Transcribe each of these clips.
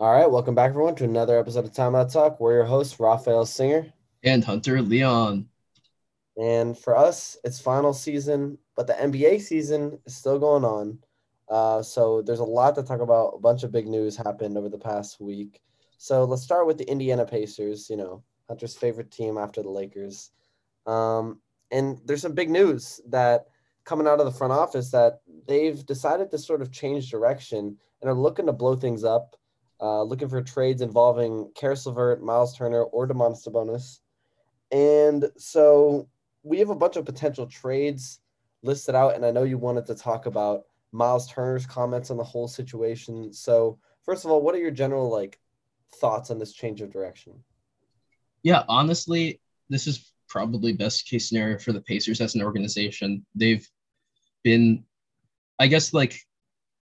All right, welcome back, everyone, to another episode of Time Timeout Talk. We're your hosts, Raphael Singer. And Hunter Leon. And for us, it's final season, but the NBA season is still going on. Uh, so there's a lot to talk about. A bunch of big news happened over the past week. So let's start with the Indiana Pacers, you know, Hunter's favorite team after the Lakers. Um, and there's some big news that coming out of the front office that they've decided to sort of change direction and are looking to blow things up, uh, looking for trades involving Caris LeVert, Miles Turner, or Domantas Sabonis. And so we have a bunch of potential trades listed out, and I know you wanted to talk about Miles Turner's comments on the whole situation. So, first of all, what are your general like thoughts on this change of direction? Yeah, honestly, this is probably best case scenario for the Pacers as an organization. They've been, I guess, like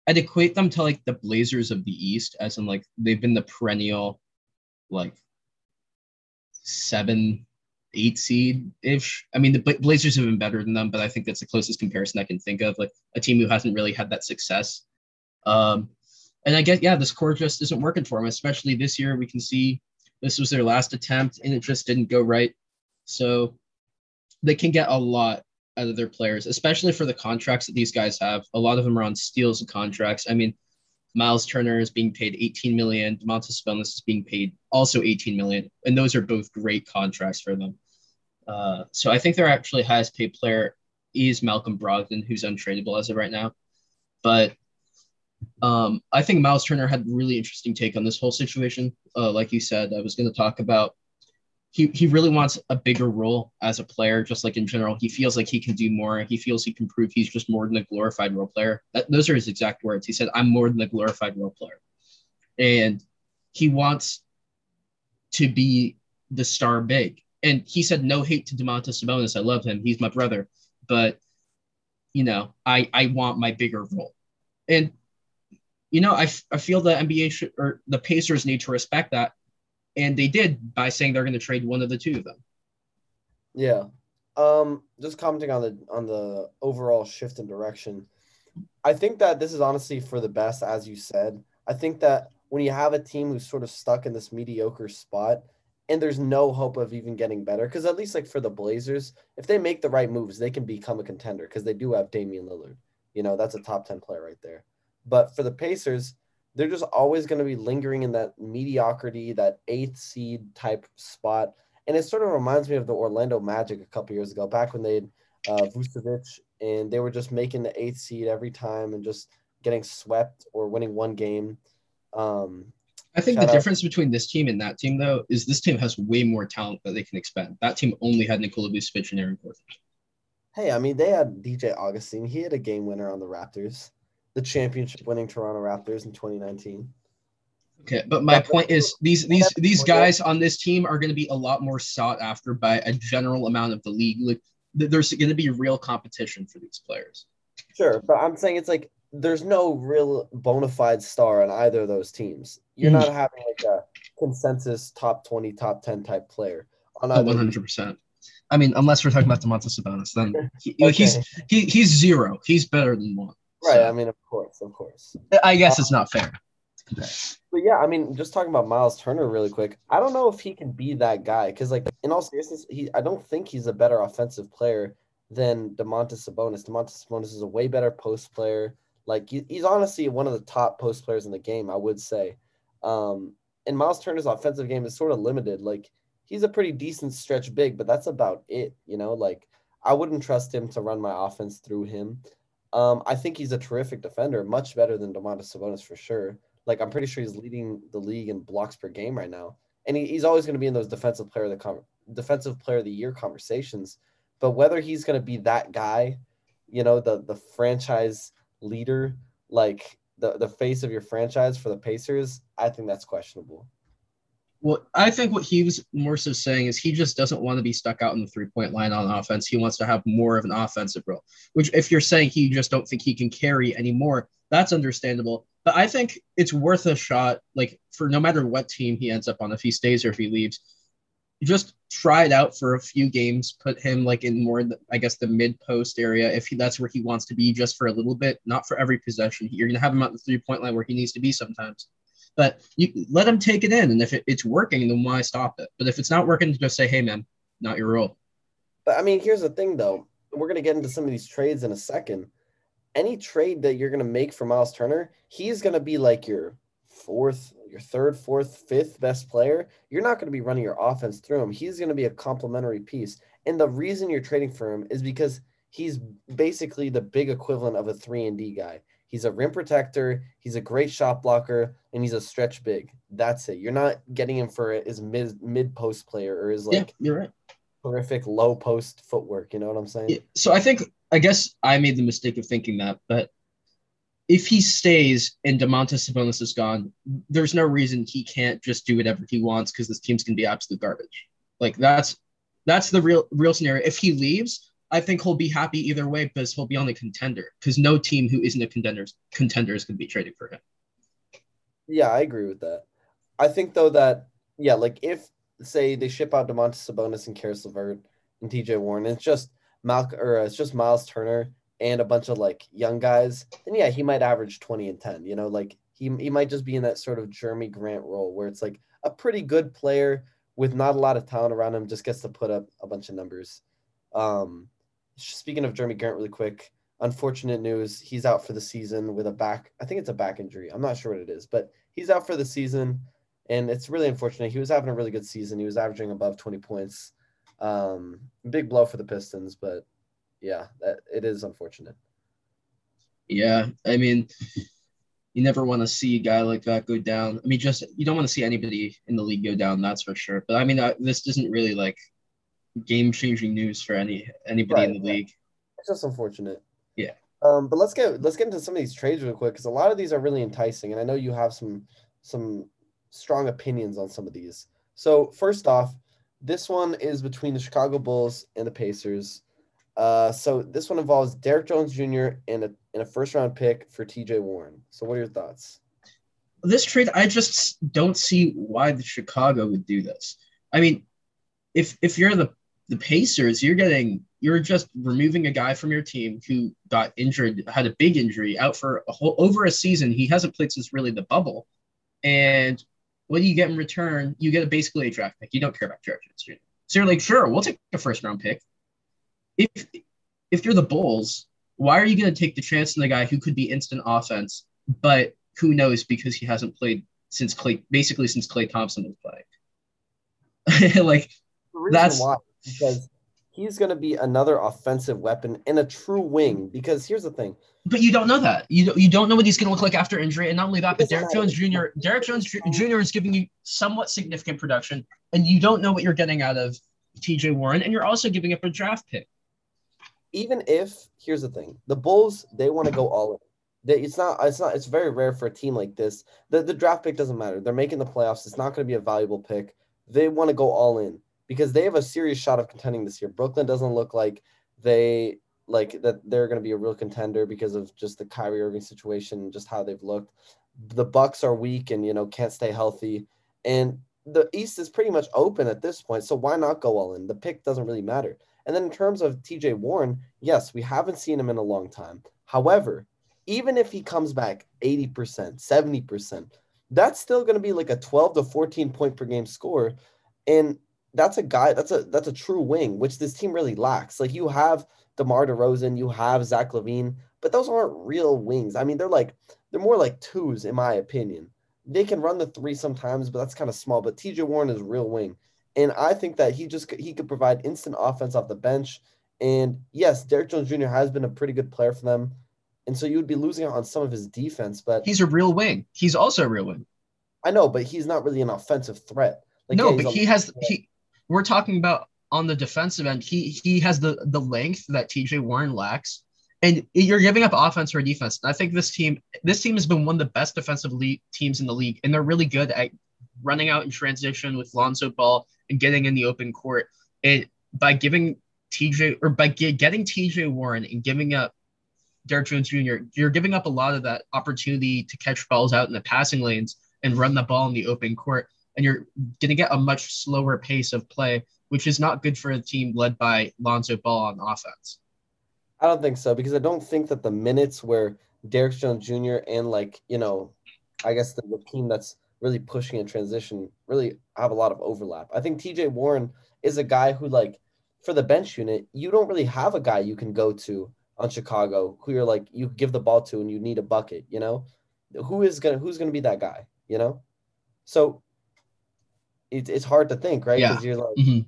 I'd equate them to like the Blazers of the East, as in like they've been the perennial, like seven, eight seed ish. I mean, the Blazers have been better than them, but I think that's the closest comparison I can think of. Like a team who hasn't really had that success. Um, and I guess yeah, this core just isn't working for them. Especially this year, we can see this was their last attempt, and it just didn't go right. So they can get a lot out of their players, especially for the contracts that these guys have. A lot of them are on steals and contracts. I mean, Miles Turner is being paid 18 million. Domantas Sabonis is being paid also 18 million, and those are both great contracts for them. Uh, so I think their actually highest paid player is Malcolm Brogdon, who's untradeable as of right now. But um, I think Miles Turner had a really interesting take on this whole situation. Uh, like you said, I was going to talk about he, he really wants a bigger role as a player, just like in general. He feels like he can do more. He feels he can prove he's just more than a glorified role player. That, those are his exact words. He said, I'm more than a glorified role player. And he wants to be the star big. And he said, no hate to Domantas Sabonis. I love him. He's my brother. But, you know, I, I want my bigger role. And, you know, I, I feel the NBA or the Pacers need to respect that and they did by saying they're going to trade one of the two of them. Yeah. Um, just commenting on the on the overall shift in direction. I think that this is honestly for the best, as you said. I think that when you have a team who's sort of stuck in this mediocre spot and there's no hope of even getting better, because at least like for the Blazers, if they make the right moves, they can become a contender because they do have Damian Lillard. You know, that's a top 10 player right there. But for the Pacers, they're just always going to be lingering in that mediocrity, that eighth seed type spot. And it sort of reminds me of the Orlando Magic a couple years ago, back when they had uh, Vucevic and they were just making the eighth seed every time and just getting swept or winning one game. Um, I think the out. difference between this team and that team, though, is this team has way more talent that they can expend. That team only had Nikola Vucevic and Aaron Gordon. Hey, I mean, they had DJ Augustin. He had a game winner on the Raptors the championship winning Toronto Raptors in 2019. Okay, but my point is these these these guys on this team are going to be a lot more sought after by a general amount of the league. Like, there's going to be real competition for these players. Sure, but I'm saying it's like there's no real bona fide star on either of those teams. You're mm not having like a consensus top 20, top 10 type player on either. 100%. I mean, unless we're talking about Domantas Sabonis, then he, okay. he's he, he's zero. He's better than one. Right. So, I mean, of course, of course. I guess uh, it's not fair. But yeah, I mean, just talking about Miles Turner really quick. I don't know if he can be that guy because, like, in all seriousness, he I don't think he's a better offensive player than Domantas Sabonis. Domantas Sabonis is a way better post player. Like, he, he's honestly one of the top post players in the game, I would say. Um, and Miles Turner's offensive game is sort of limited. Like, he's a pretty decent stretch big, but that's about it. You know, like I wouldn't trust him to run my offense through him. Um, I think he's a terrific defender, much better than Domantas Sabonis for sure. Like I'm pretty sure he's leading the league in blocks per game right now, and he, he's always going to be in those defensive player of the com- defensive player of the year conversations. But whether he's going to be that guy, you know, the the franchise leader, like the the face of your franchise for the Pacers, I think that's questionable. Well, I think what he was more so saying is he just doesn't want to be stuck out in the three point line on offense. He wants to have more of an offensive role, which, if you're saying he just don't think he can carry anymore, that's understandable. But I think it's worth a shot, like for no matter what team he ends up on, if he stays or if he leaves, just try it out for a few games, put him like in more, I guess, the mid post area if he, that's where he wants to be just for a little bit, not for every possession. You're going to have him at the three point line where he needs to be sometimes. But you let them take it in, and if it, it's working, then why stop it? But if it's not working, just say, "Hey, man, not your role." But I mean, here's the thing, though. We're gonna get into some of these trades in a second. Any trade that you're gonna make for Miles Turner, he's gonna be like your fourth, your third, fourth, fifth best player. You're not gonna be running your offense through him. He's gonna be a complementary piece. And the reason you're trading for him is because he's basically the big equivalent of a three and D guy. He's a rim protector. He's a great shot blocker, and he's a stretch big. That's it. You're not getting him for his mid mid post player or his like yeah, you're right. horrific low post footwork. You know what I'm saying? Yeah, so I think I guess I made the mistake of thinking that, but if he stays and Domantas Sabonis is gone, there's no reason he can't just do whatever he wants because this team's gonna be absolute garbage. Like that's that's the real real scenario. If he leaves, I think he'll be happy either way because he'll be on a contender. Because no team who isn't a contender contender is going to be traded for him. Yeah, I agree with that. I think though that yeah, like if say they ship out Domantas Sabonis and Caris LeVert and TJ Warren, it's just Mal or it's just Miles Turner and a bunch of like young guys, then yeah, he might average 20 and 10. You know, like he he might just be in that sort of Jerami Grant role where it's like a pretty good player with not a lot of talent around him, just gets to put up a bunch of numbers. Um, speaking of Jerami Grant, really quick, unfortunate news. He's out for the season with a back. I think it's a back injury. I'm not sure what it is, but he's out for the season, and it's really unfortunate. He was having a really good season. He was averaging above 20 points. Um, big blow for the Pistons, but yeah, that, it is unfortunate. Yeah, I mean, you never want to see a guy like that go down. I mean, just you don't want to see anybody in the league go down. That's for sure. But I mean, uh, this isn't really like game changing news for any anybody right, in the league. It's just unfortunate. Yeah. Um, but let's get let's get into some of these trades real quick because a lot of these are really enticing, and I know you have some some strong opinions on some of these. So first off, this one is between the Chicago Bulls and the Pacers. Uh, so this one involves Derrick Jones Jr. and a and a first round pick for T.J. Warren. So what are your thoughts? This trade, I just don't see why the Chicago would do this. I mean, if if you're the the Pacers, you're getting you're just removing a guy from your team who got injured, had a big injury, out for a whole over a season. He hasn't played since really the bubble. And what do you get in return? You get a basically a draft pick. You don't care about Derrick Jones So you're like, sure, we'll take a first round pick. If if you're the Bulls, why are you going to take the chance on the guy who could be instant offense, but who knows because he hasn't played since Klay, basically since Klay Thompson was playing. like that's why because he's going to be another offensive weapon and a true wing. Because here's the thing. But you don't know that. You don't, you don't know what he's going to look like after injury. And not only that, but Derrick Jones Jr. Derrick Jones Jr. is giving you somewhat significant production, and you don't know what you're getting out of T.J. Warren, and you're also giving up a draft pick. Even if here's the thing, the Bulls they want to go all in. They, it's not. It's not. It's very rare for a team like this. The the draft pick doesn't matter. They're making the playoffs. It's not going to be a valuable pick. They want to go all in because they have a serious shot of contending this year. Brooklyn doesn't look like they like that they're going to be a real contender because of just the Kyrie Irving situation, just how they've looked. The Bucks are weak and you know can't stay healthy, and the East is pretty much open at this point. So why not go all in? The pick doesn't really matter. And then in terms of TJ Warren, yes, we haven't seen him in a long time. However, even if he comes back 80%, 70%, that's still going to be like a 12 to 14 point per game score. And that's a guy that's a that's a true wing, which this team really lacks. Like you have DeMar DeRozan, you have Zach LaVine, but those aren't real wings. I mean, they're like they're more like twos, in my opinion. They can run the three sometimes, but that's kind of small. But TJ Warren is real wing, and I think that he just he could provide instant offense off the bench. And yes, Derrick Jones Jr. has been a pretty good player for them, and so you would be losing out on some of his defense. But he's a real wing. He's also a real wing. I know, but he's not really an offensive threat. Like, no, yeah, but he has he we're talking about on the defensive end, he he has the the length that TJ Warren lacks. And you're giving up offense or defense. And I think this team, this team has been one of the best defensive league teams in the league, and they're really good at running out in transition with Lonzo Ball and getting in the open court. It by giving TJ or by getting TJ Warren and giving up Derrick Jones Jr., you're giving up a lot of that opportunity to catch balls out in the passing lanes and run the ball in the open court and you're going to get a much slower pace of play, which is not good for a team led by Lonzo Ball on offense. I don't think so because I don't think that the minutes where Derrick Jones Jr. and like you know, I guess the, the team that's really pushing in transition really have a lot of overlap. I think TJ Warren is a guy who like for the bench unit, you don't really have a guy you can go to on Chicago who you're like you give the ball to and you need a bucket, you know? Who is gonna who's gonna be that guy, you know? So it's it's hard to think, right? Yeah. you're like Mhm.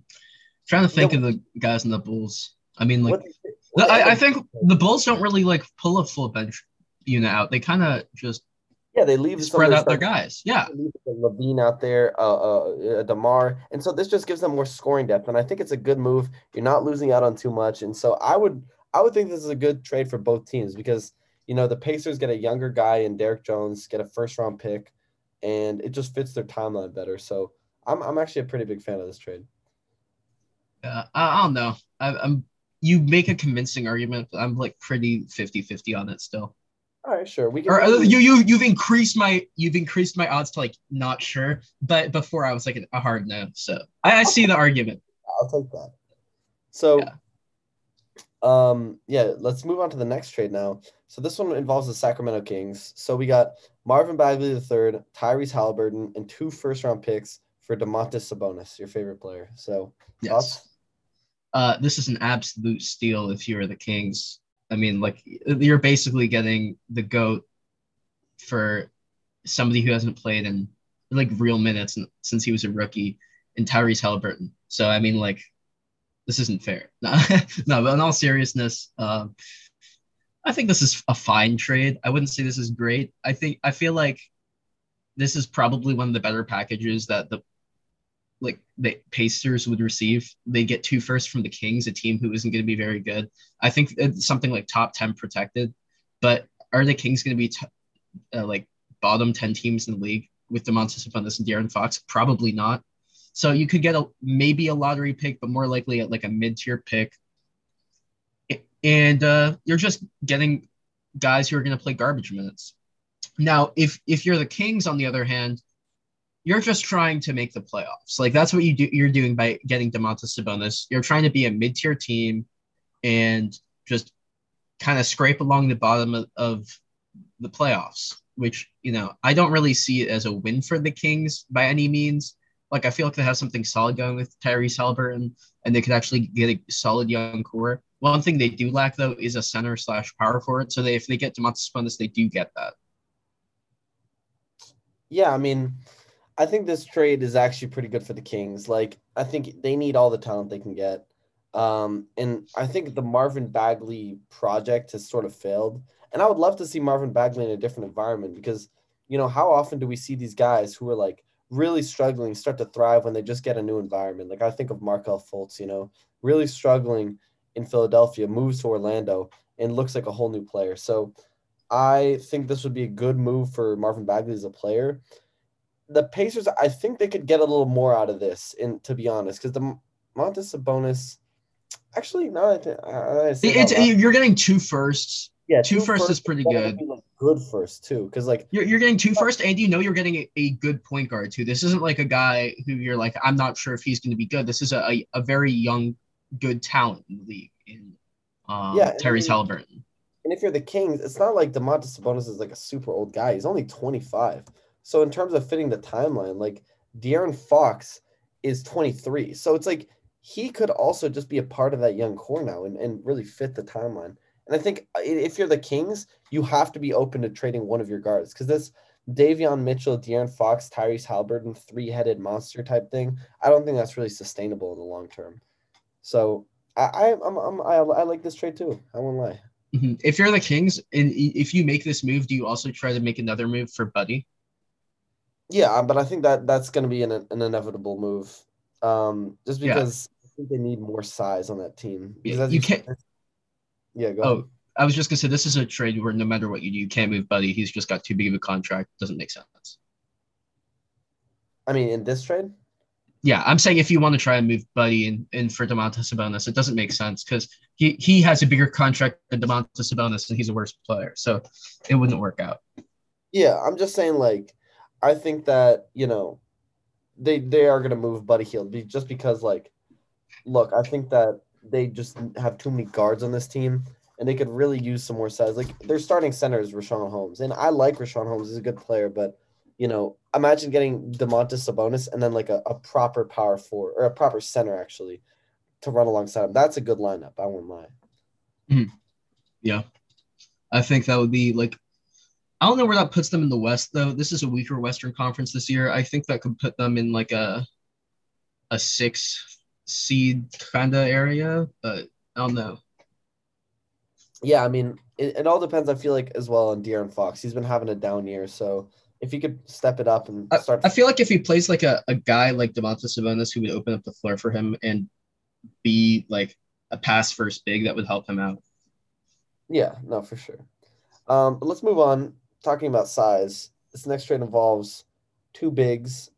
Trying to think Yeah, of the guys in the Bulls. I mean, like, what- what I, I think the Bulls don't really like pull a full bench unit out. They kind of just yeah, they leave spread out their guys. Yeah. leave LaVine out there, uh, uh, uh, Demar, and so this just gives them more scoring depth, and I think it's a good move. You're not losing out on too much, and so I would, I would think this is a good trade for both teams because you know the Pacers get a younger guy in Derrick Jones, get a first round pick, and it just fits their timeline better. So I'm, I'm actually a pretty big fan of this trade. Uh, I, I don't know. I, I'm. You make a convincing argument, but I'm like pretty 50-50 on it still. All right, sure, we can. Or uh, you you you've increased my you've increased my odds to like not sure, but before I was like a hard no. So I, I see the argument. I'll take that. So, Yeah. um, yeah, let's move on to the next trade now. So this one involves the Sacramento Kings. So we got Marvin Bagley III, Tyrese Halliburton, and two first round picks for Domantas Sabonis, your favorite player. So Yes. Uh, this is an absolute steal if you're the Kings. I mean, like you're basically getting the goat for somebody who hasn't played in like real minutes since he was a rookie in Tyrese Halliburton. So I mean, like this isn't fair. No, no but in all seriousness, um, I think this is a fine trade. I wouldn't say this is great. I think I feel like this is probably one of the better packages that the like the Pacers would receive. They get two first from the Kings, a team who isn't going to be very good. I think it's something like top 10 protected, but are the Kings going to be t- uh, like bottom 10 teams in the league with Domantas Sabonis and De'Aaron Fox? Probably not. So you could get a maybe a lottery pick, but more likely at like a mid-tier pick. And uh, you're just getting guys who are going to play garbage minutes. Now, if if you're the Kings, on the other hand, you're just trying to make the playoffs. Like that's what you do. You're doing by getting Domantas Sabonis. You're trying to be a mid-tier team and just kind of scrape along the bottom of, of the playoffs. Which you know, I don't really see it as a win for the Kings by any means. Like I feel like they have something solid going with Tyrese Halliburton, and they could actually get a solid young core. One thing they do lack though is a center slash power forward. So they, if they get Domantas Sabonis, they do get that. yeah, I mean, I think this trade is actually pretty good for the Kings. Like I think they need all the talent they can get. Um, and I think the Marvin Bagley project has sort of failed. And I would love to see Marvin Bagley in a different environment because, you know, how often do we see these guys who are like really struggling start to thrive when they just get a new environment? Like I think of Markelle Fultz, you know, really struggling in Philadelphia, moves to Orlando and looks like a whole new player. So I think this would be a good move for Marvin Bagley as a player. The Pacers, I think they could get a little more out of this, in to be honest, because the Montes Sabonis, actually, no, I, think, I, I it It's, loud. you're getting two firsts. yeah, two first is pretty but that would good. like, good first too, because like You're, you're getting two first, and you know you're getting a, a good point guard too. This isn't like a guy who you're like, I'm not sure if he's going to be good. This is a, a, a very young, good talent in the league in um, Yeah, and I Tyrese mean- Halliburton. And if you're the Kings, it's not like Domantas Sabonis is like a super old guy. He's only 25. So in terms of fitting the timeline, like De'Aaron Fox is 23. So it's like he could also just be a part of that young core now and, and really fit the timeline. And I think if you're the Kings, you have to be open to trading one of your guards because this Davion Mitchell, De'Aaron Fox, Tyrese Halliburton, three-headed monster type thing, I don't think that's really sustainable in the long term. So I, I I'm, I'm I, I like this trade too. I won't lie. Mhm. If you're the Kings, and if you make this move, do you also try to make another move for Buddy? Yeah, but I think that that's going to be an, an inevitable move, um, just Yeah. because I think they need more size on that team. Because Yeah, you said- can't- Yeah, go. ahead. Oh, I was just gonna say this is a trade where no matter what you do, you can't move Buddy. He's just got too big of a contract. Doesn't make sense. I mean, in this trade, Yeah, I'm saying if you want to try and move Buddy in, in for Domantas Sabonis, it doesn't make sense because he, he has a bigger contract than Domantas Sabonis and he's a worse player. So it wouldn't work out. yeah, I'm just saying, like, I think that you know, they they are going to move Buddy Hield just because, like, look, I think that they just have too many guards on this team, and they could really use some more size. Like, their starting center is Richaun Holmes, and I like Richaun Holmes; he's a good player, but you know, imagine getting Domantas Sabonis and then like a, a proper power forward or a proper center actually to run alongside him. That's a good lineup. I won't lie. Hmm. Yeah. I think that would be like I don't know where that puts them in the West though. This is a weaker Western Conference this year. I think that could put them in like a a six seed kind of area, but I don't know. Yeah, I mean, it, it all depends. I feel like as well on De'Aaron Fox. He's been having a down year, so if he could step it up and I, start, I feel like if he plays like a, a guy like Domantas Sabonis who would open up the floor for him and be like a pass first big, that would help him out. yeah, no, for sure. Um, let's move on. Talking about size, this next trade involves two bigs,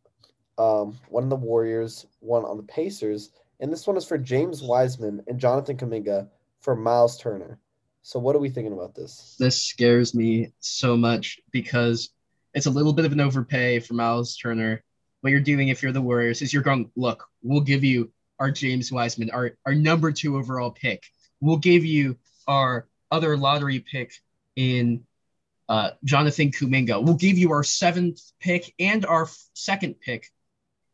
um, one on the Warriors, one on the Pacers, and this one is for James Wiseman and Jonathan Kuminga for Miles Turner. So, what are we thinking about this? This scares me so much because it's a little bit of an overpay for Miles Turner. What you're doing if you're the Warriors is you're going, look, we'll give you our James Wiseman, our, our number two overall pick. We'll give you our other lottery pick in uh, Jonathan Kuminga. We'll give you our seventh pick and our f- second pick.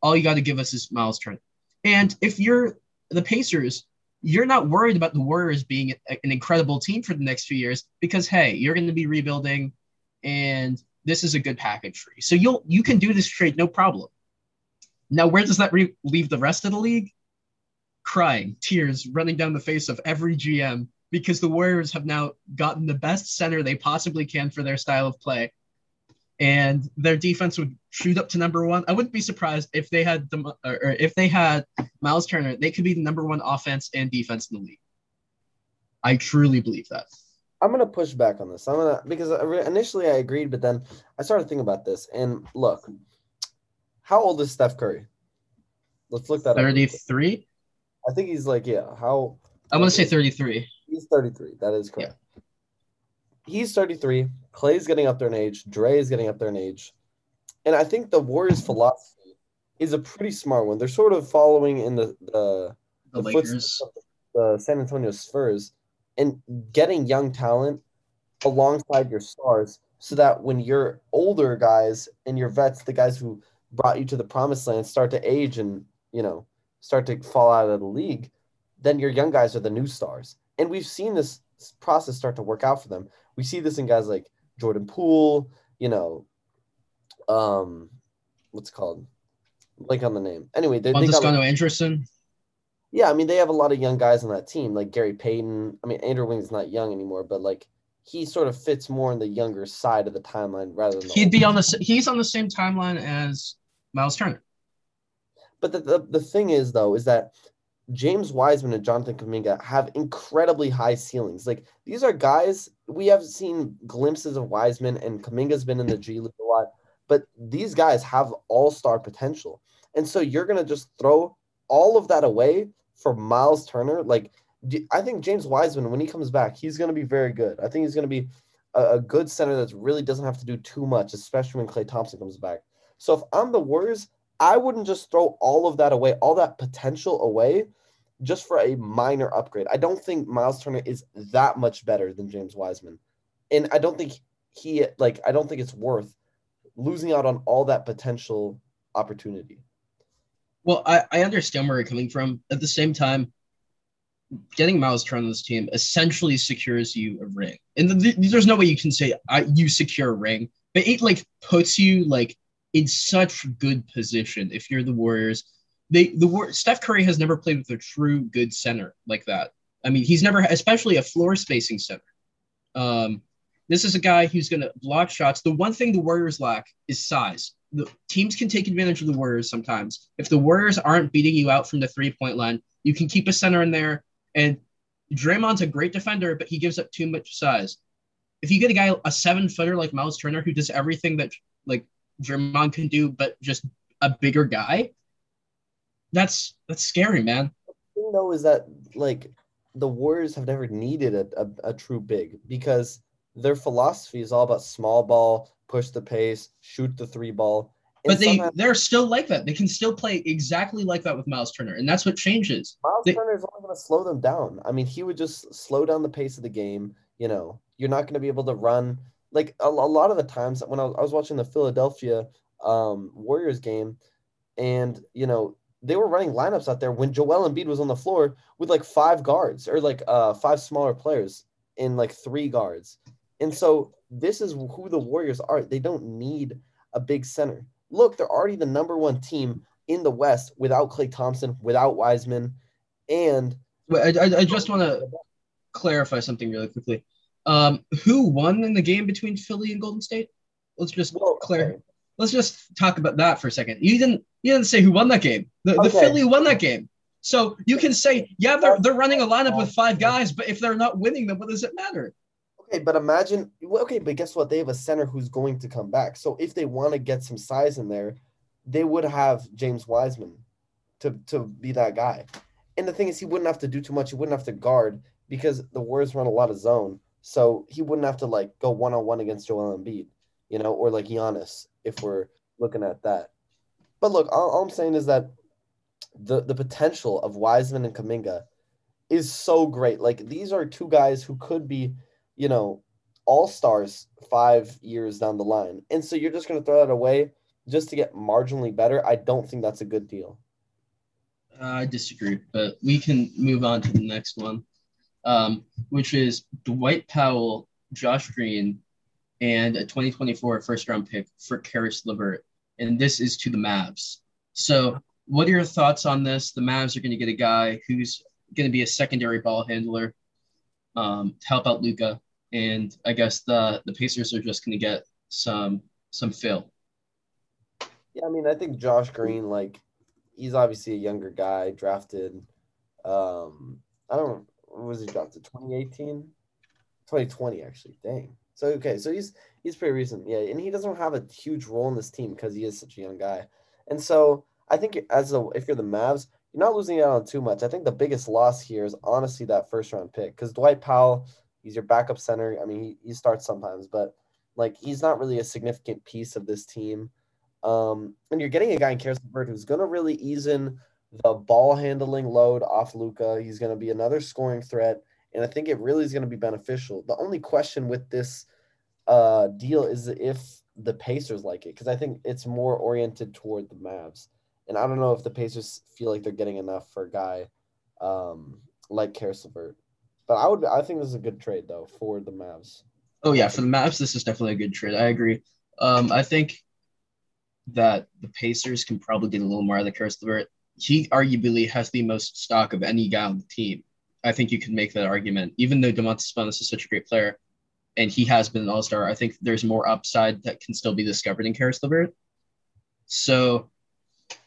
All you got to give us is Miles Turner. And if you're the Pacers, you're not worried about the Warriors being a- an incredible team for the next few years because hey, you're going to be rebuilding, and this is a good package for you. So you'll you can do this trade no problem. Now, where does that re- leave the rest of the league? Crying, tears running down the face of every GM because the Warriors have now gotten the best center they possibly can for their style of play. And their defense would shoot up to number one. I wouldn't be surprised if they had the or if they had Miles Turner. They could be the number one offense and defense in the league. I truly believe that. I'm gonna push back on this. I'm gonna because initially I agreed, but then I started thinking about this. And look, how old is Steph Curry? Let's look that up. 33? I think he's like yeah. How I'm gonna say 33. He's 33. That is correct. He's 33. Klay's getting up there in age. Dre is getting up there in age. And I think the Warriors' philosophy is a pretty smart one. They're sort of following in the the, The, the footsteps of the San Antonio Spurs and getting young talent alongside your stars so that when your older guys and your vets, the guys who brought you to the promised land, start to age and, you know, start to fall out of the league, then your young guys are the new stars. And we've seen this process start to work out for them. We see this in guys like Jordan Poole, you know, um, what's it called? Like on the name. Anyway, they, they got, Juan Toscano-Anderson. yeah, I mean, they have a lot of young guys on that team, like Gary Payton. I mean, Andrew Wiggins not young anymore, but like he sort of fits more on the younger side of the timeline rather than He'd be on the he's on the same timeline as Miles Turner. But the, the, the thing is, though, is that James Wiseman and Jonathan Kuminga have incredibly high ceilings. Like these are guys we have seen glimpses of Wiseman and Kuminga's been in the G League a lot, but these guys have all star potential. And so you're gonna just throw all of that away for Miles Turner. Like I think James Wiseman, when he comes back, he's gonna be very good. I think he's gonna be a, a good center that really doesn't have to do too much, especially when Klay Thompson comes back. So if I'm the Warriors, I wouldn't just throw all of that away, all that potential away, just for a minor upgrade. I don't think Miles Turner is that much better than James Wiseman. And I don't think he like I don't think it's worth losing out on all that potential opportunity. Well, I, I understand where you're coming from. At the same time, getting Miles Turner on this team essentially secures you a ring. And th- th- there's no way you can say I, you secure a ring, but it like puts you like in such good position if you're the Warriors. They the Steph Curry has never played with a true good center like that. I mean, he's never, especially a floor spacing center. Um, this is a guy who's going to block shots. The one thing the Warriors lack is size. The teams can take advantage of the Warriors sometimes. If the Warriors aren't beating you out from the three point line, you can keep a center in there. And Draymond's a great defender, but he gives up too much size. If you get a guy, a seven footer like Miles Turner, who does everything that like Draymond can do, but just a bigger guy, that's that's scary, man. thing though is that like the Warriors have never needed a, a, a true big because their philosophy is all about small ball, push the pace, shoot the three ball. But they somehow they're still like that. They can still play exactly like that with Miles Turner, and that's what changes. Miles they- Turner is only going to slow them down. I mean, he would just slow down the pace of the game. You know, you're not going to be able to run like a, a lot of the times when I was, I was watching the Philadelphia um, Warriors game, and you know they were running lineups out there when Joel Embiid was on the floor with like five guards or like uh five smaller players in like three guards. And so this is who the Warriors are. They don't need a big center. Look, they're already the number one team in the West without Klay Thompson, without Wiseman, and Wait, I, I, I just want to clarify something really quickly. Um, who won in the game between Philly and Golden State? Let's just well, clear. okay. Let's just talk about that for a second. You didn't you didn't say who won that game. The, the Philly won that game. So you can say, yeah, they're they're running a lineup with five guys, but if they're not winning, then what does it matter? Okay, but imagine. Okay, but guess what? They have a center who's going to come back. So if they want to get some size in there, they would have James Wiseman to to be that guy. And the thing is, he wouldn't have to do too much. He wouldn't have to guard because the Warriors run a lot of zone. So he wouldn't have to like go one on one against Joel Embiid, you know, or like Giannis if we're looking at that. But look, all, all I'm saying is that the the potential of Wiseman and Kuminga is so great. Like these are two guys who could be, you know, all stars five years down the line. And so you're just going to throw that away just to get marginally better. I don't think that's a good deal. I disagree, but we can move on to the next one, um, which is Dwight Powell, Josh Green, and a 2024 first round pick for Caris LeVert. And this is to the Mavs. So, what are your thoughts on this? The Mavs are going to get a guy who's going to be a secondary ball handler um, to help out Luka, and I guess the the Pacers are just going to get some some fill. Yeah, I mean, I think Josh Green, like, he's obviously a younger guy, drafted. Um, I don't. Was he drafted? 2018, 2020, actually. Dang. So okay, so he's he's pretty recent, yeah, and he doesn't have a huge role in this team because he is such a young guy, and so I think as a if you're the Mavs, you're not losing out on too much. I think the biggest loss here is honestly that first round pick because Dwight Powell, he's your backup center. I mean, he, he starts sometimes, but like he's not really a significant piece of this team. Um, and you're getting a guy in Caris LeVert who's going to really ease in the ball handling load off Luka. He's going to be another scoring threat, and I think it really is going to be beneficial. The only question with this uh, deal is if the Pacers like it, because I think it's more oriented toward the Mavs, and I don't know if the Pacers feel like they're getting enough for a guy um, like Caris LeVert. But I would, I think this is a good trade though for the Mavs. Oh yeah, for the Mavs, this is definitely a good trade. I agree. Um, I think that the Pacers can probably get a little more out of Caris LeVert. He arguably has the most stock of any guy on the team. I think you can make that argument. Even though Domantas Sabonis is such a great player, and he has been an All Star, I think there's more upside that can still be discovered in Caris LeVert. So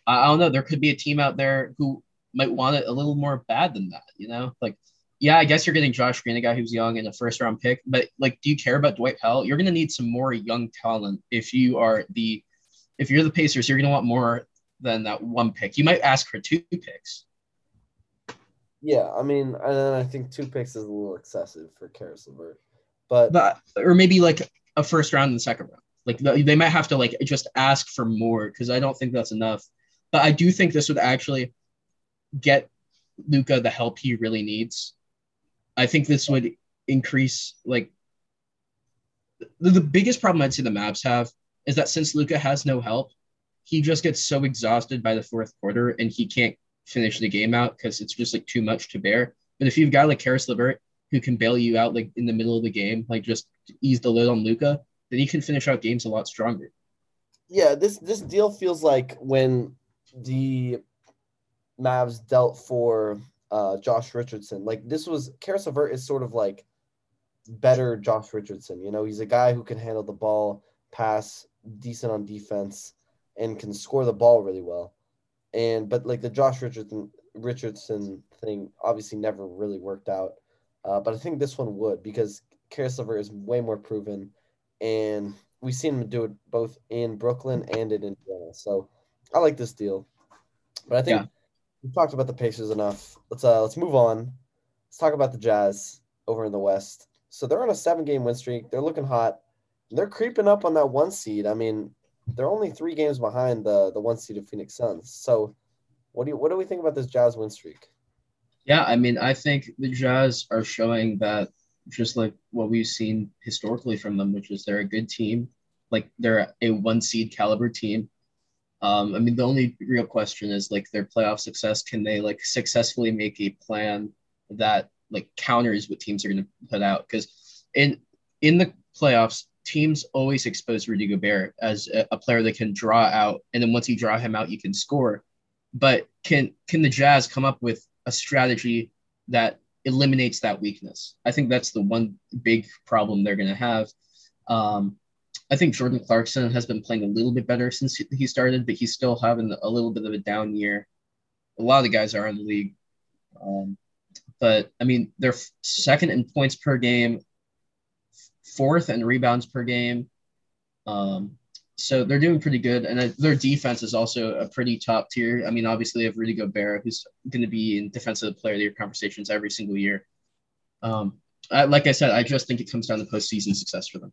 I, don't know. There could be a team out there who might want it a little more bad than that. You know, like yeah, I guess you're getting Josh Green, a guy who's young and a first round pick, but like, do you care about Dwight Powell? You're to need some more young talent if you are the if you're the Pacers, you're to want more than that one pick. You might ask for two picks. Yeah, I mean, and then I think two picks is a little excessive for Caris LeVert, but, but or maybe like a first round and the second round. Like they might have to like just ask for more because I don't think that's enough. But I do think this would actually get Luka the help he really needs. I think this would increase like the, the biggest problem I'd say the Mavs have is that since Luka has no help, he just gets so exhausted by the fourth quarter and he can't finish the game out because it's just like too much to bear. But if you've got like Caris LeVert who can bail you out like in the middle of the game, like just ease the load on Luka, then you can finish out games a lot stronger. Yeah, this this deal feels like when the Mavs dealt for uh, Josh Richardson. Like this was Caris LeVert is sort of like better Josh Richardson. You know, he's a guy who can handle the ball, pass, decent on defense, and can score the ball really well. And but like the Josh Richardson Richardson thing obviously never really worked out. Uh, but I think this one would because Caris LeVert is way more proven, and we've seen him do it both in Brooklyn and in Indiana. So I like this deal. But I think Yeah. we've talked about the Pacers enough. Let's uh let's move on. Let's talk about the Jazz over in the West. So they're on a seven game win streak. They're looking hot. They're creeping up on that one seed. I mean, they're only three games behind the the one seed of Phoenix Suns. So what do you what do we think about this Jazz win streak? Yeah, I mean, I think the Jazz are showing that just like what we've seen historically from them, which is they're a good team. Like they're a one seed caliber team. Um, I mean, the only real question is like their playoff success. Can they like successfully make a plan that like counters what teams are going to put out? Because in in the playoffs, teams always expose Rudy Gobert as a, a player that can draw out, and then once you draw him out, you can score. But can can the Jazz come up with a strategy that eliminates that weakness. I think that's the one big problem they're going to have. Um, I think Jordan Clarkson has been playing a little bit better since he started, but he's still having a little bit of a down year. A lot of the guys are in the league. Um, but I mean, they're second in points per game, fourth in rebounds per game. Um, so they're doing pretty good, and their defense is also a pretty top tier. I mean, obviously they have Rudy Gobert, who's going to be in defensive player of the year conversations every single year. Um, I, like I said, I just think it comes down to postseason success for them.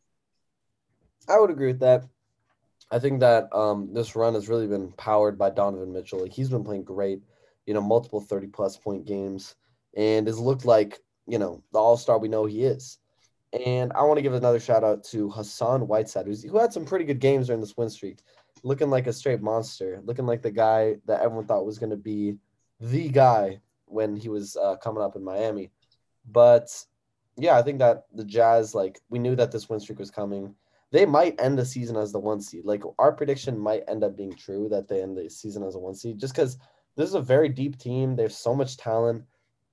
I would agree with that. I think that um, this run has really been powered by Donovan Mitchell. Like he's been playing great, you know, multiple thirty plus point games, and has looked like you know the all star we know he is. And I want to give another shout out to Hassan Whiteside, who had some pretty good games during this win streak, looking like a straight monster, looking like the guy that everyone thought was going to be the guy when he was uh, coming up in Miami. But yeah, I think that the Jazz, like, we knew that this win streak was coming. They might end the season as the one seed. Like, our prediction might end up being true that they end the season as a one seed just because this is a very deep team. They have so much talent.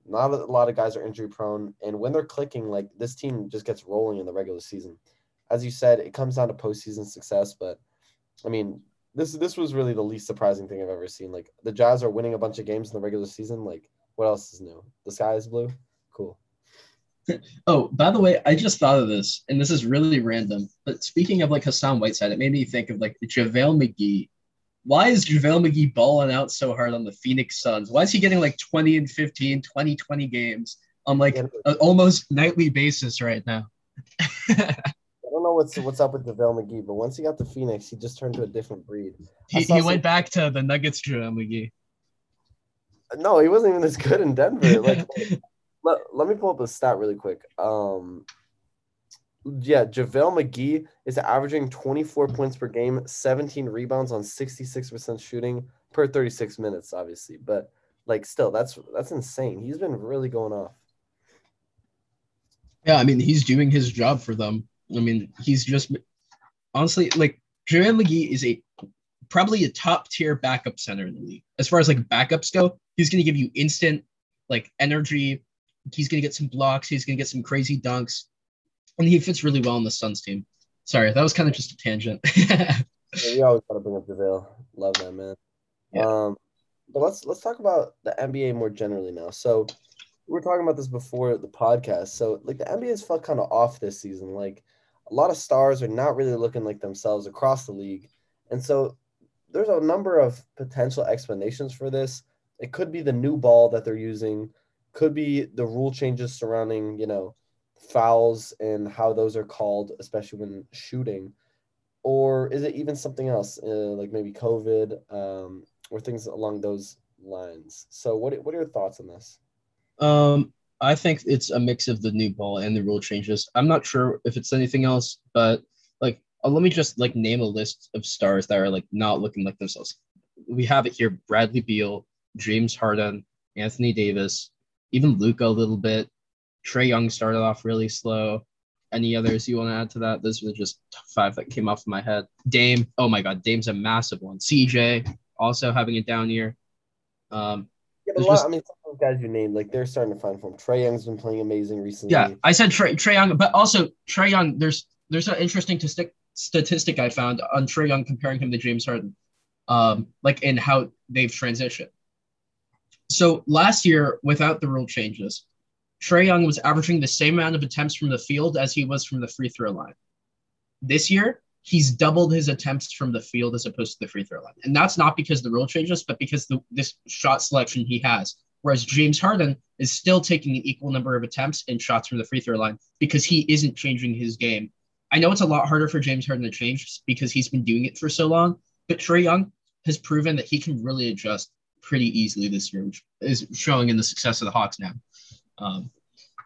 Not a lot of guys are injury prone, and when they're clicking, like this team just gets rolling in the regular season. As you said, it comes down to postseason success, but I mean, this this was really the least surprising thing I've ever seen. Like the Jazz are winning a bunch of games in the regular season. Like what else is new? The sky is blue. Cool. Oh, by the way, I just thought of this, and this is really random. But speaking of like Hassan Whiteside, it made me think of like JaVale McGee why is JaVale McGee balling out so hard on the Phoenix Suns? Why is he getting like 20 and 15, 20, 20 games on like an almost nightly basis right now? I don't know what's what's up with JaVale McGee, but once he got to Phoenix, he just turned to a different breed. He, he some... went back to the Nuggets, JaVale McGee. No, he wasn't even as good in Denver. Like, let, let me pull up a stat really quick. Um, yeah, JaVale McGee is averaging 24 points per game, 17 rebounds on 66% shooting per 36 minutes, obviously. But like still, that's that's insane. He's been really going off. Yeah, I mean, he's doing his job for them. I mean, he's just honestly like JaVale McGee is a probably a top tier backup center in the league. As far as like backups go, he's gonna give you instant like energy. He's gonna get some blocks, he's gonna get some crazy dunks and he fits really well on the Suns team. Sorry, that was kind of just a tangent. yeah, we always gotta bring up JaVale. Love that man. Yeah. Um, but let's let's talk about the NBA more generally now. So we were talking about this before the podcast. So like the NBA has felt kind of off this season. Like a lot of stars are not really looking like themselves across the league, and so there's a number of potential explanations for this. It could be the new ball that they're using, could be the rule changes surrounding you know fouls and how those are called, especially when shooting, or is it even something else, uh, like maybe COVID um, or things along those lines? So, what what are your thoughts on this? Um, I think it's a mix of the new ball and the rule changes. I'm not sure if it's anything else, but like, uh, let me just like name a list of stars that are like not looking like themselves. We have it here: Bradley Beal, James Harden, Anthony Davis, even Luka a little bit, Trae Young started off really slow. Any others you want to add to that? Those were just five that came off my head. Dame, oh my God, Dame's a massive one. CJ also having a down year. Um, yeah, but a lot, just, I mean, some of those guys you named, like they're starting to find form. Trae Young's been playing amazing recently. Yeah, I said Trae, Trae Young, but also Trae Young. There's there's an interesting st- statistic I found on Trae Young comparing him to James Harden, um, like in how they've transitioned. So last year, without the rule changes, Trae Young was averaging the same amount of attempts from the field as he was from the free throw line. This year, he's doubled his attempts from the field as opposed to the free throw line. And that's not because the rule changes, but because the, this shot selection he has. Whereas James Harden is still taking an equal number of attempts and shots from the free throw line because he isn't changing his game. I know it's a lot harder for James Harden to change because he's been doing it for so long, but Trae Young has proven that he can really adjust pretty easily this year, which is showing in the success of the Hawks now. Um,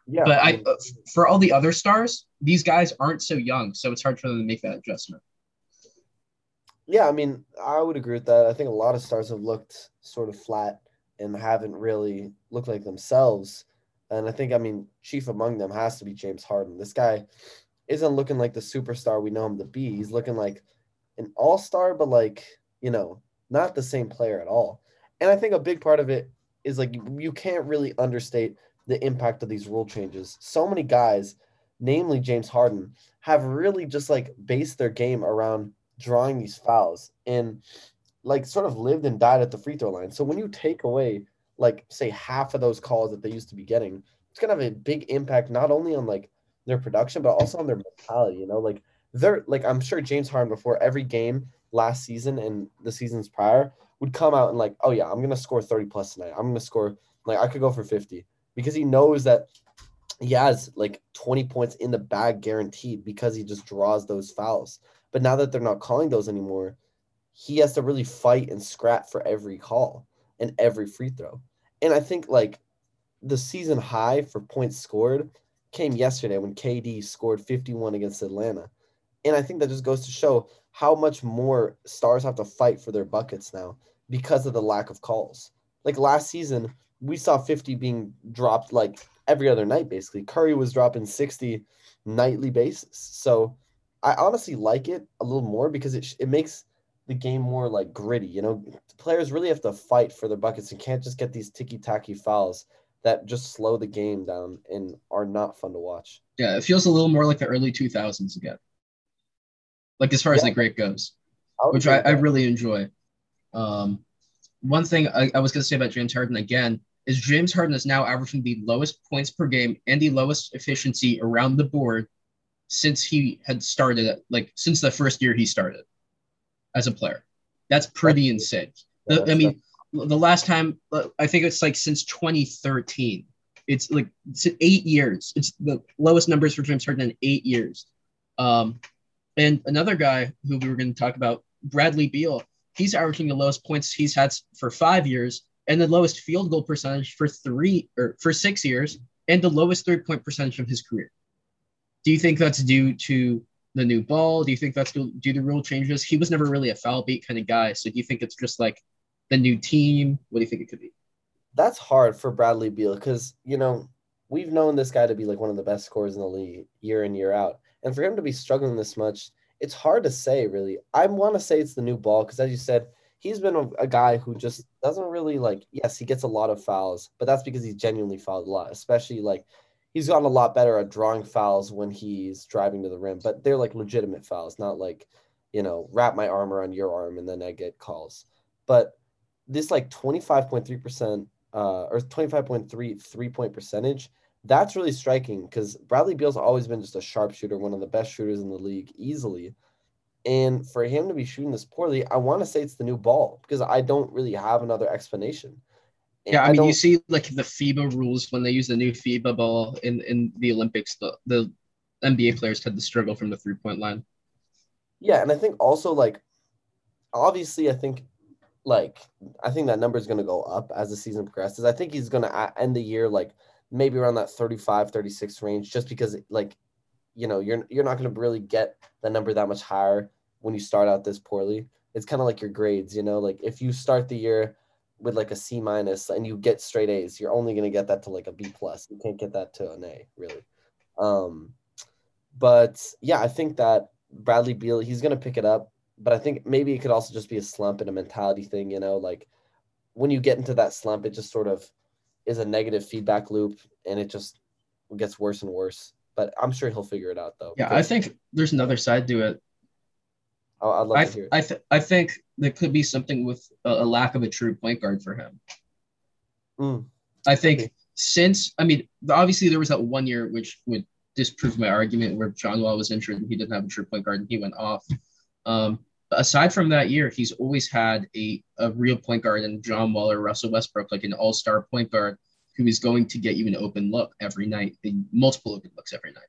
Yeah, But I, mean, uh, for all the other stars, these guys aren't so young, so it's hard for them to make that adjustment. yeah, I mean, I would agree with that. I think a lot of stars have looked sort of flat and haven't really looked like themselves. And I think, I mean, chief among them has to be James Harden. This guy isn't looking like the superstar we know him to be. He's looking like an all star, but like, you know, not the same player at all. And I think a big part of it is like you can't really understate the impact of these rule changes. So many guys, namely James Harden, have really just like based their game around drawing these fouls and like sort of lived and died at the free throw line. So when you take away like say half of those calls that they used to be getting, it's gonna have a big impact not only on like their production but also on their mentality. You know, like they're like I'm sure James Harden before every game last season and the seasons prior would come out and like, oh yeah, I'm gonna score 30 plus tonight. I'm gonna score like I could go for 50 because he knows that he has like 20 points in the bag guaranteed because he just draws those fouls. But now that they're not calling those anymore, he has to really fight and scrap for every call and every free throw. And I think like the season high for points scored came yesterday when KD scored 51 against Atlanta. And I think that just goes to show how much more stars have to fight for their buckets now because of the lack of calls. Like last season, we saw 50 being dropped like every other night basically. Curry was dropping 60 nightly basis. So I honestly like it a little more because it it makes the game more like gritty. You know, players really have to fight for their buckets and can't just get these ticky tacky fouls that just slow the game down and are not fun to watch. Yeah, it feels a little more like the early 2000s again. Like as far as the great goes, I which I, I really enjoy. Um, one thing I, I was going to say about James Harden again is James Harden is now averaging the lowest points per game and the lowest efficiency around the board since he had started, like since the first year he started as a player. That's pretty insane. The- I mean, the last time I think it's like since 2013. It's like it's eight years. It's the lowest numbers for James Harden in eight years. Um, and another guy who we were going to talk about, Bradley Beal, he's averaging the lowest points he's had for five years and the lowest field goal percentage for three or for six years and the lowest three point percentage of his career. Do you think that's due to the new ball? Do you think that's due to rule changes? He was never really a foul beat kind of guy. So do you think it's just like the new team? What do you think it could be? that's hard for Bradley Beal because you know we've known this guy to be like one of the best scorers in the league year in year out, and for him to be struggling this much, it's hard to say really. I want to say it's the new ball because as you said, he's been a, a guy who just doesn't really like. Yes, he gets a lot of fouls, but that's because he's genuinely fouled a lot, especially like. He's gotten a lot better at drawing fouls when he's driving to the rim, but they're like legitimate fouls, not like, you know, wrap my arm around your arm and then I get calls. But this like 25.3% uh, or 25.3 three point percentage. That's really striking because Bradley Beal's always been just a sharpshooter, one of the best shooters in the league, easily. And for him to be shooting this poorly, I want to say it's the new ball because I don't really have another explanation. And Yeah, I mean, you see like the FIBA rules when they use the new FIBA ball in, in the Olympics, the, the NBA players tend to struggle from the three point line. yeah, and I think also like, obviously, I think like I think that number is going to go up as the season progresses. I think he's going to end the year like maybe around that 35, 36 range, just because like, you know, you're you're not going to really get the number that much higher when you start out this poorly. It's kind of like your grades, you know, like if you start the year with like a C minus and you get straight A's, you're only going to get that to like a B plus. You can't get that to an A, really. Um, but yeah, I think that Bradley Beal, he's going to pick it up but I think maybe it could also just be a slump and a mentality thing, you know, like when you get into that slump, it just sort of is a negative feedback loop and it just gets worse and worse. But I'm sure he'll figure it out though. Yeah, I think there's another side to it. I- I'd love I, to hear it. I, th- I think there could be something with a, a lack of a true point guard for him. Mm, I think Maybe. since, I mean, obviously there was that one year which would disprove my argument where John Wall was injured and he didn't have a true point guard and he went off. Um, aside from that year, he's always had a, a real point guard in John Wall or Russell Westbrook, like an all star point guard who is going to get you an open look every night, multiple open looks every night.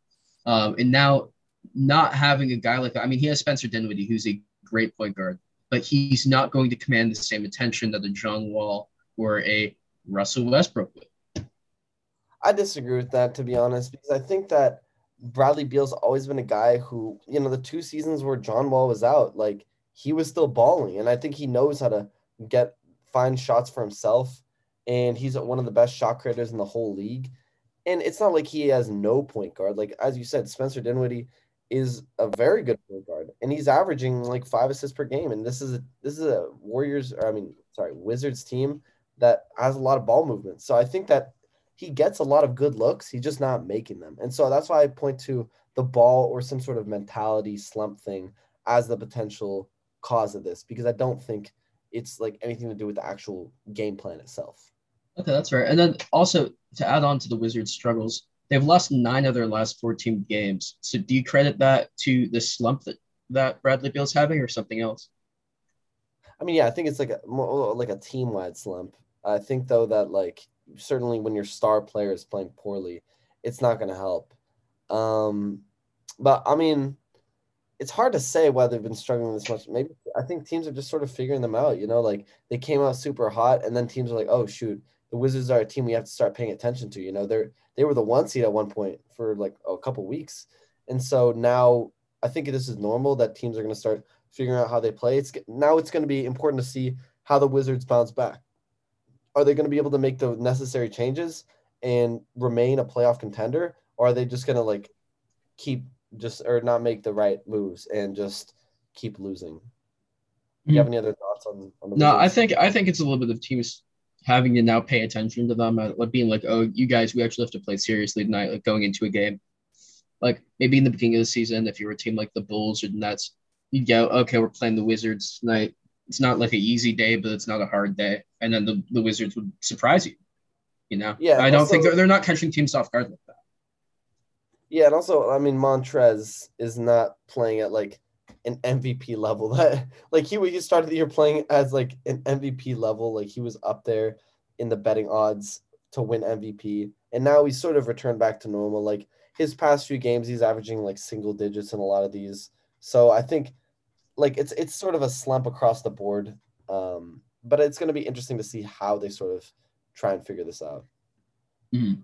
Um, and now not having a guy like that, I mean, he has Spencer Dinwiddie, who's a great point guard, but he's not going to command the same attention that a John Wall or a Russell Westbrook would. I disagree with that to be honest, because I think that Bradley Beal's always been a guy who, you know, the two seasons where John Wall was out, like he was still balling, and I think he knows how to get find shots for himself, and he's one of the best shot creators in the whole league. And it's not like he has no point guard. Like as you said, Spencer Dinwiddie is a very good point guard, and he's averaging like five assists per game. And this is a this is a Warriors, or I mean, sorry, Wizards team that has a lot of ball movement. So I think that he gets a lot of good looks. He's just not making them. And so that's why I point to the ball or some sort of mentality slump thing as the potential cause of this because I don't think it's like anything to do with the actual game plan itself. Okay, that's fair. And then also to add on to the Wizards' struggles, they've lost nine of their last 14 games. So do you credit that to the slump that, that Bradley Beal's having or something else? I mean, yeah, I think it's like a more like a team wide slump. I think though that like certainly when your star player is playing poorly, it's not going to help. Um, but I mean, it's hard to say why they've been struggling this much. Maybe I think teams are just sort of figuring them out. You know, like they came out super hot, and then teams are like, "Oh shoot, the Wizards are a team we have to start paying attention to." You know, they're they were the one seed at one point for like a couple weeks, and so now I think this is normal that teams are going to start figuring out how they play. It's now it's going to be important to see how the Wizards bounce back are they going to be able to make the necessary changes and remain a playoff contender, or are they just going to like keep just or not make the right moves and just keep losing? Do you have hmm. any other thoughts on? on the no, Wizards? I think I think it's a little bit of teams having to now pay attention to them, uh, like being like, oh, you guys, we actually have to play seriously tonight, like going into a game. Like maybe in the beginning of the season, if you were a team like the Bulls or the Nets, you'd go, okay, we're playing the Wizards tonight it's not like an easy day, but it's not a hard day. And then the, the Wizards would surprise you. You know? Yeah. I don't also, think they're, they're not catching teams off guard like that. Yeah, and also I mean Montrezl is not playing at like an MVP level. That like he he started the year playing as like an MVP level, like he was up there in the betting odds to win MVP. And now he's sort of returned back to normal. Like his past few games, he's averaging like single digits in a lot of these. So I think like it's it's sort of a slump across the board. Um, but it's going to be interesting to see how they sort of try and figure this out. Mm-hmm.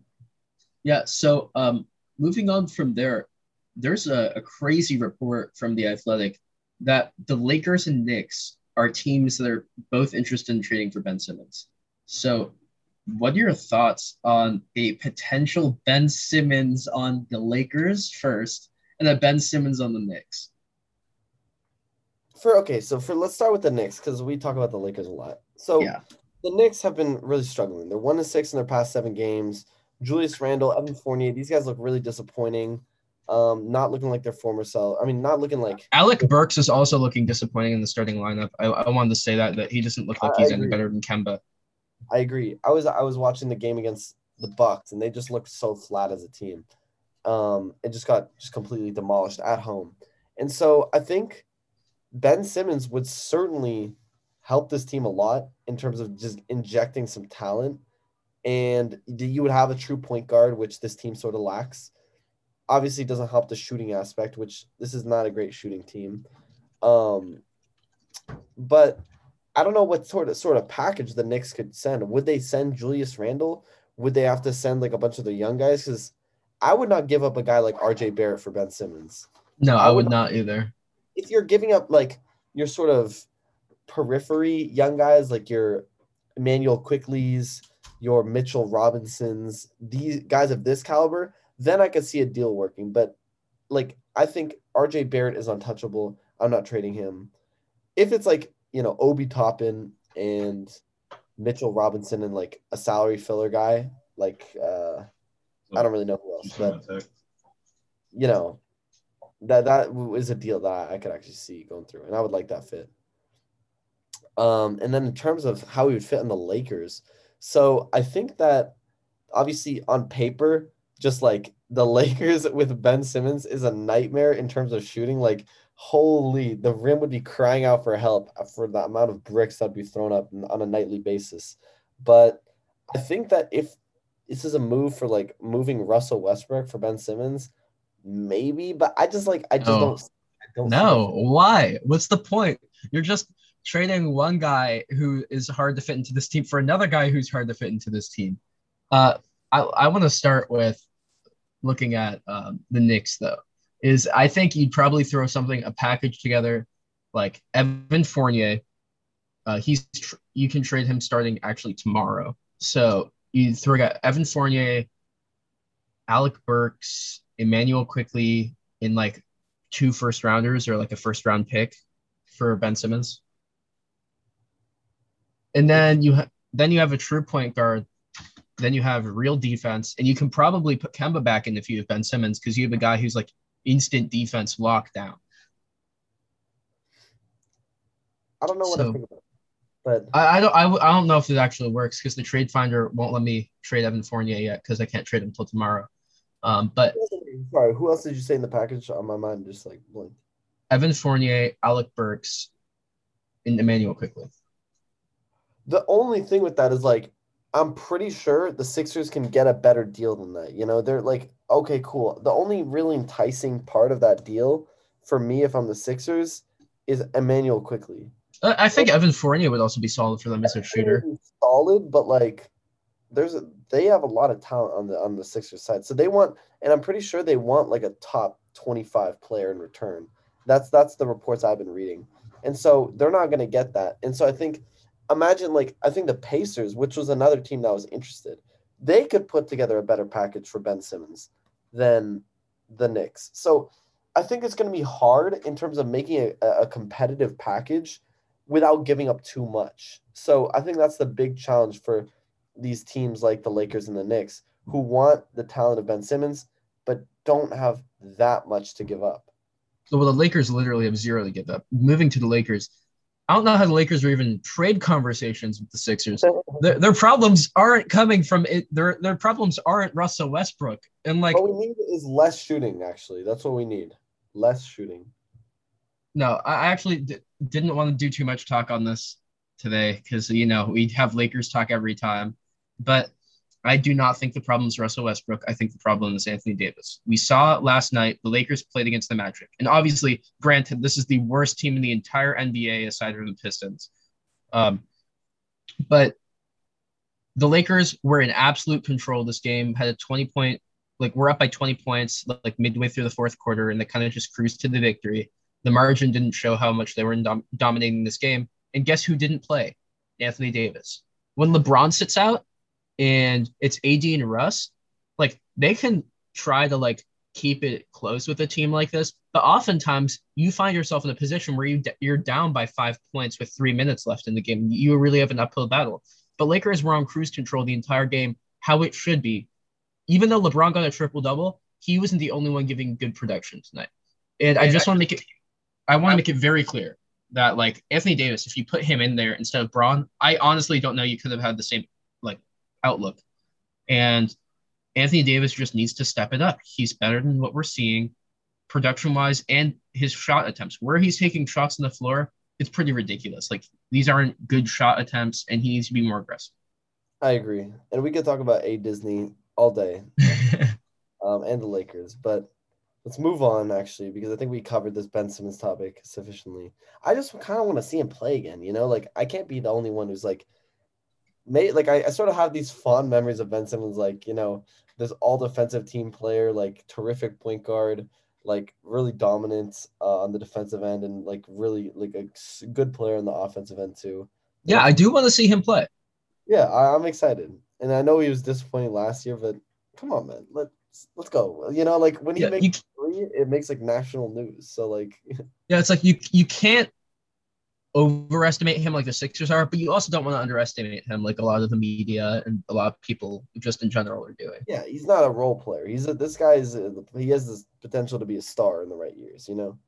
Yeah. So um, moving on from there, there's a, a crazy report from the Athletic that the Lakers and Knicks are teams that are both interested in trading for Ben Simmons. So, what are your thoughts on a potential Ben Simmons on the Lakers first, and then Ben Simmons on the Knicks? for okay, so for let's start with the Knicks because we talk about the Lakers a lot. So yeah. the Knicks have been really struggling. They're one to six in their past seven games. Julius Randle, Evan Fournier, these guys look really disappointing. Um, not looking like their former self. I mean, not looking like Alec Burks is also looking disappointing in the starting lineup. I, I wanted to say that that he doesn't look like he's any better than Kemba. I agree. I was I was watching the game against the Bucks and they just looked so flat as a team. Um, it just got just completely demolished at home. And so I think Ben Simmons would certainly help this team a lot in terms of just injecting some talent. And you would have a true point guard, which this team sort of lacks. Obviously, doesn't help the shooting aspect, which this is not a great shooting team. Um, but I don't know what sort of sort of package the Knicks could send. Would they send Julius Randle? Would they have to send like a bunch of the young guys? Because I would not give up a guy like RJ Barrett for Ben Simmons. No, I, would not either if you're giving up like your sort of periphery young guys like your Emmanuel Quickley's, your Mitchell Robinsons, these guys of this caliber, then I could see a deal working. But like I think RJ Barrett is untouchable. I'm not trading him. If it's like, you know, Obi Toppin and Mitchell Robinson and like a salary filler guy, like uh I don't really know who else, but you know, that that is a deal that I could actually see going through, and I would like that fit. Um, and then in terms of how he would fit in the Lakers, so I think that obviously on paper, just like the Lakers with Ben Simmons is a nightmare in terms of shooting. Like, holy, the rim would be crying out for help for the amount of bricks that'd be thrown up on a nightly basis. But I think that if this is a move for like moving Russell Westbrook for Ben Simmons, maybe, but I just like I just no. don't. I don't no, why? What's the point? You're just trading one guy who is hard to fit into this team for another guy who's hard to fit into this team. Uh, I, I want to start with looking at um, the Knicks though. Is I think you'd probably throw something a package together like Evan Fournier. Uh, he's tr- you can trade him starting actually tomorrow. So you throw out Evan Fournier, Alec Burks, Emmanuel Quickley in like two first rounders or like a first round pick for Ben Simmons. And then you ha- then you have a true point guard. Then you have real defense, and you can probably put Kemba back in if you have Ben Simmons because you have a guy who's like instant defense lockdown. I don't know what So- to think about, but I, I don't I, I don't know if it actually works because the trade finder won't let me trade Evan Fournier yet because I can't trade him until tomorrow. Um, but sorry, who else did you say in the package? On my mind, just like blinked. Evan Fournier, Alec Burks, and Emmanuel Quickley. The only thing with that is like, I'm pretty sure the Sixers can get a better deal than that. You know, they're like, okay, cool. The only really enticing part of that deal for me, if I'm the Sixers, is Emmanuel Quickley. I think Evan Fournier would also be solid for them as a shooter. solid, but like there's a they have a lot of talent on the on the Sixers side. So they want and I'm pretty sure they want like a top 25 player in return. That's that's the reports I've been reading. And so they're not going to get that. And so I think imagine like I think the Pacers, which was another team that was interested, they could put together a better package for Ben Simmons than the Knicks. So I think it's going to be hard in terms of making a, a competitive package without giving up too much. So I think that's the big challenge for these teams like the Lakers and the Knicks who want the talent of Ben Simmons but don't have that much to give up. So well, the Lakers literally have zero to give up. Moving to the Lakers, I don't know how the Lakers are even trade conversations with the Sixers. Their, their problems aren't coming from it. Their their problems aren't Russell Westbrook. And like, what we need is less shooting. Actually, that's what we need. Less shooting. no, I I actually d- didn't want to do too much talk on this today because you know we have Lakers talk every time, but I do not think the problem is Russell Westbrook. I think the problem is Anthony Davis. We saw last night the Lakers played against the Magic, and obviously, granted, this is the worst team in the entire NBA aside from the Pistons. Um, but the Lakers were in absolute control this game. Had a twenty point, like we're up by twenty points, like midway through the fourth quarter, and they kind of just cruised to the victory. The margin didn't show how much they were dom- dominating this game. And guess who didn't play? Anthony Davis. When LeBron sits out and it's AD and Russ, like they can try to like keep it close with a team like this, but oftentimes you find yourself in a position where you you're down by five points with three minutes left in the game. You really have an uphill battle. But Lakers were on cruise control the entire game, how it should be. Even though LeBron got a triple double, he wasn't the only one giving good production tonight. And I just want to make it I want to make it very clear that like Anthony Davis, if you put him in there instead of Bron, I honestly don't know you could have had the same outlook. And Anthony Davis just needs to step it up. He's better than what we're seeing production wise and his shot attempts. Where he's taking shots on the floor, it's pretty ridiculous. Like these aren't good shot attempts and he needs to be more aggressive. I agree, and we could talk about a Disney all day, um, and the Lakers, but let's move on actually because I think we covered this Ben Simmons topic sufficiently. I just kind of want to see him play again. You know, like I can't be the only one who's like, may like I, I sort of have these fond memories of Ben Simmons, like you know, this all defensive team player, like terrific point guard, like really dominant uh, on the defensive end, and like really like a good player on the offensive end too. yeah, I do want to see him play. Yeah, I, I'm excited, and I know he was disappointing last year, but come on, man, let's let's go. You know, like when he Yeah, makes you, three, it makes like national news. So like, yeah, it's like you you can't overestimate him like the Sixers are, but you also don't want to underestimate him like a lot of the media and a lot of people just in general are doing. yeah, he's not a role player. He's a, this guy is a, he has this potential to be a star in the right years, you know,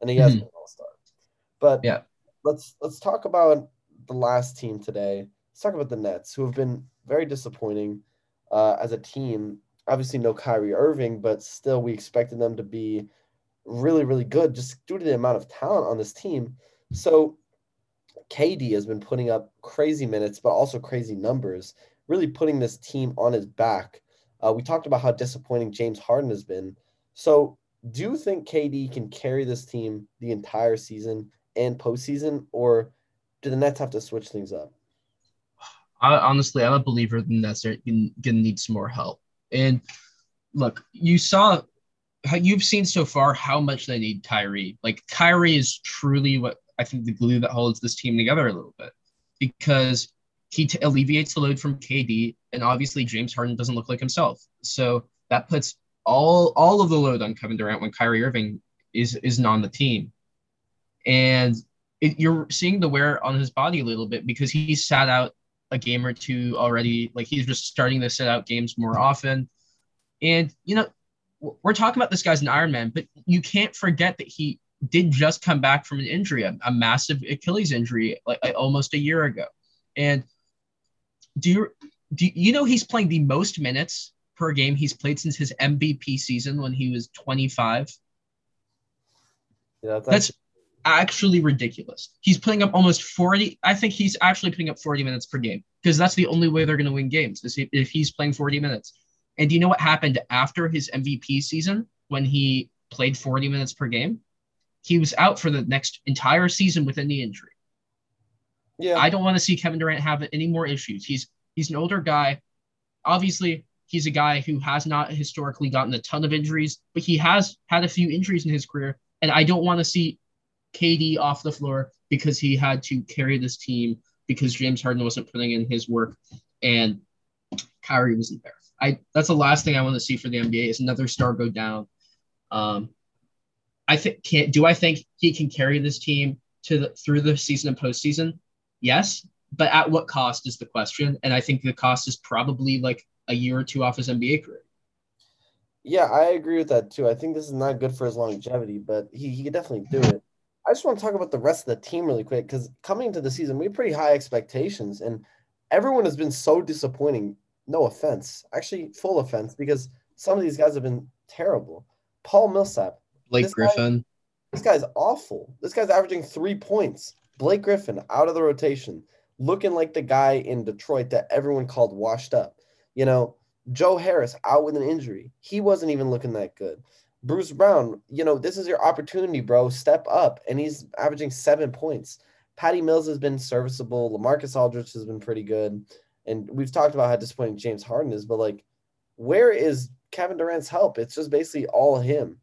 and he has Mhm. been an all star. But Yeah. let's let's talk about the last team today. Let's talk about the Nets, who have been very disappointing uh, as a team. Obviously, no Kyrie Irving, but still, we expected them to be really, really good just due to the amount of talent on this team. So, KD has been putting up crazy minutes, but also crazy numbers, really putting this team on his back. Uh, we talked about how disappointing James Harden has been. So, do you think KD can carry this team the entire season and postseason, or do the Nets have to switch things up? I honestly, I'm a believer that that's going to need some more help. And look, you saw you've seen so far how much they need Kyrie. Like Kyrie is truly what I think the glue that holds this team together a little bit because he t- alleviates the load from KD, and obviously James Harden doesn't look like himself. So that puts all all of the load on Kevin Durant when Kyrie Irving is isn't on the team, and it, you're seeing the wear on his body a little bit because he sat out a game or two already. Like he's just starting to sit out games more often, and you know we're talking about this guy's an Iron Man, but you can't forget that he did just come back from an injury, a, a massive Achilles injury, like, like almost a year ago, and do you do you know he's playing the most minutes per game he's played since his MVP season when he was 25? Yeah, that's, that's actually ridiculous. He's putting up almost 40. I think he's actually putting up 40 minutes per game because that's the only way they're going to win games is if he's playing 40 minutes. And do you know what happened after his MVP season when he played 40 minutes per game? He was out for the next entire season with a knee injury. Yeah. I don't want to see Kevin Durant have any more issues. He's he's an older guy. Obviously, he's a guy who has not historically gotten a ton of injuries, but he has had a few injuries in his career. And I don't want to see KD off the floor because he had to carry this team because James Harden wasn't putting in his work and Kyrie wasn't there. I that's the last thing I want to see for the NBA is another star go down. Um, I think can do I think he can carry this team to the through the season and postseason? Yes, but at what cost is the question. And I think the cost is probably like a year or two off his NBA career. Yeah, I agree with that too. I think this is not good for his longevity, but he, he could definitely do it. I just want to talk about the rest of the team really quick because coming into the season, we have pretty high expectations, and everyone has been so disappointing. No offense, actually, full offense, because some of these guys have been terrible. Paul Millsap, Blake this Griffin. Guy, this guy's awful. This guy's averaging three points. Blake Griffin out of the rotation, looking like the guy in Detroit that everyone called washed up. You know, Joe Harris out with an injury. He wasn't even looking that good. Bruce Brown, you know, this is your opportunity, bro. Step up. And he's averaging seven points. Patty Mills has been serviceable. LaMarcus Aldridge has been pretty good. And we've talked about how disappointing James Harden is, but like, where is Kevin Durant's help? It's just basically all him.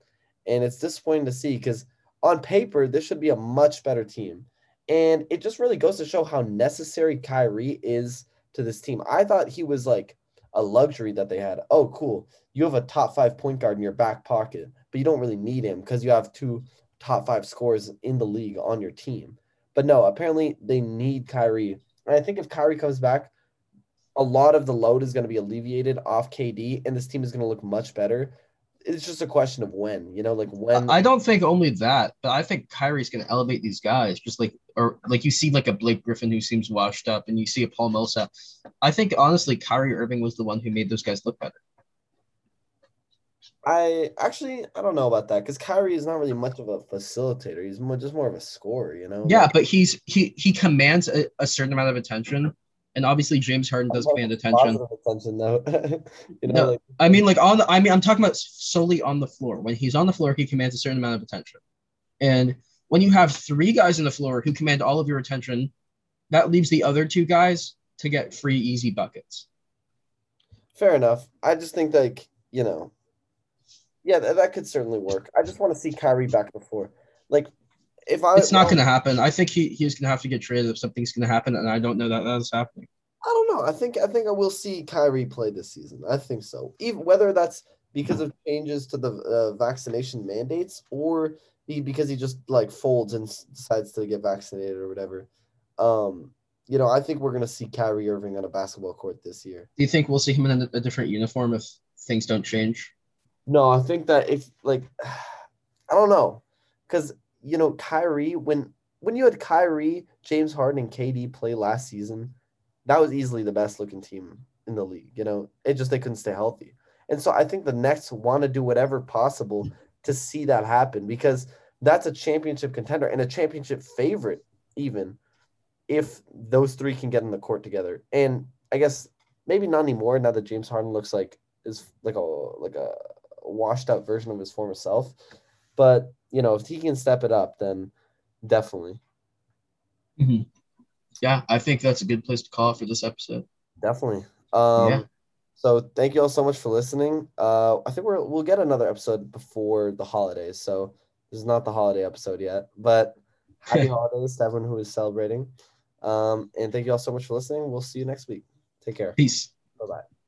And it's disappointing to see because on paper, this should be a much better team. And it just really goes to show how necessary Kyrie is to this team. I thought he was like a luxury that they had. Oh, cool. You have a top five point guard in your back pocket, but you don't really need him because you have two top five scores in the league on your team. But no, apparently they need Kyrie. And I think if Kyrie comes back, a lot of the load is going to be alleviated off KD, and this team is going to look much better it's just a question of when, you know, like when. I don't think only that, but I think Kyrie's going to elevate these guys, just like or like you see like a Blake Griffin who seems washed up, and you see a Paul Millsap. I think honestly, Kyrie Irving was the one who made those guys look better. I actually I don't know about that because Kyrie is not really much of a facilitator. He's more, just more of a scorer, you know. Yeah, but he's he he commands a, a certain amount of attention and obviously James Harden does command attention. Attention though, you know. No, like, I mean, like on the, I mean, I'm talking about solely on the floor. When he's on the floor, he commands a certain amount of attention, and when you have three guys on the floor who command all of your attention, that leaves the other two guys to get free, easy buckets. Fair enough. I just think like you know, yeah, that, that could certainly work. I just want to see Kyrie back before, like if I, it's not well, going to happen. I think he, he's going to have to get traded if something's going to happen, and I don't know that that's happening. I don't know. I think I think I will see Kyrie play this season. I think so. Even whether that's because of changes to the uh, vaccination mandates or he, because he just like folds and decides to get vaccinated or whatever. Um, you know, I think we're going to see Kyrie Irving on a basketball court this year. Do you think we'll see him in a, a different uniform if things don't change? No, I think that if like I don't know because you know, Kyrie, when when you had Kyrie, James Harden, and KD play last season, that was easily the best looking team in the league. You know, it just they couldn't stay healthy. And so I think the Nets want to do whatever possible to see that happen because that's a championship contender and a championship favorite, even if those three can get in the court together. And I guess maybe not anymore now that James Harden looks like is like a like a washed out version of his former self. But you know, if he can step it up, then definitely. Mm-hmm. yeah, I think that's a good place to call it for this episode. Definitely. Um, Yeah. So thank you all so much for listening. Uh, I think we're we'll get another episode before the holidays. So this is not the holiday episode yet, but happy holidays to everyone who is celebrating. Um, and thank you all so much for listening. We'll see you next week. Take care. Peace. Bye bye.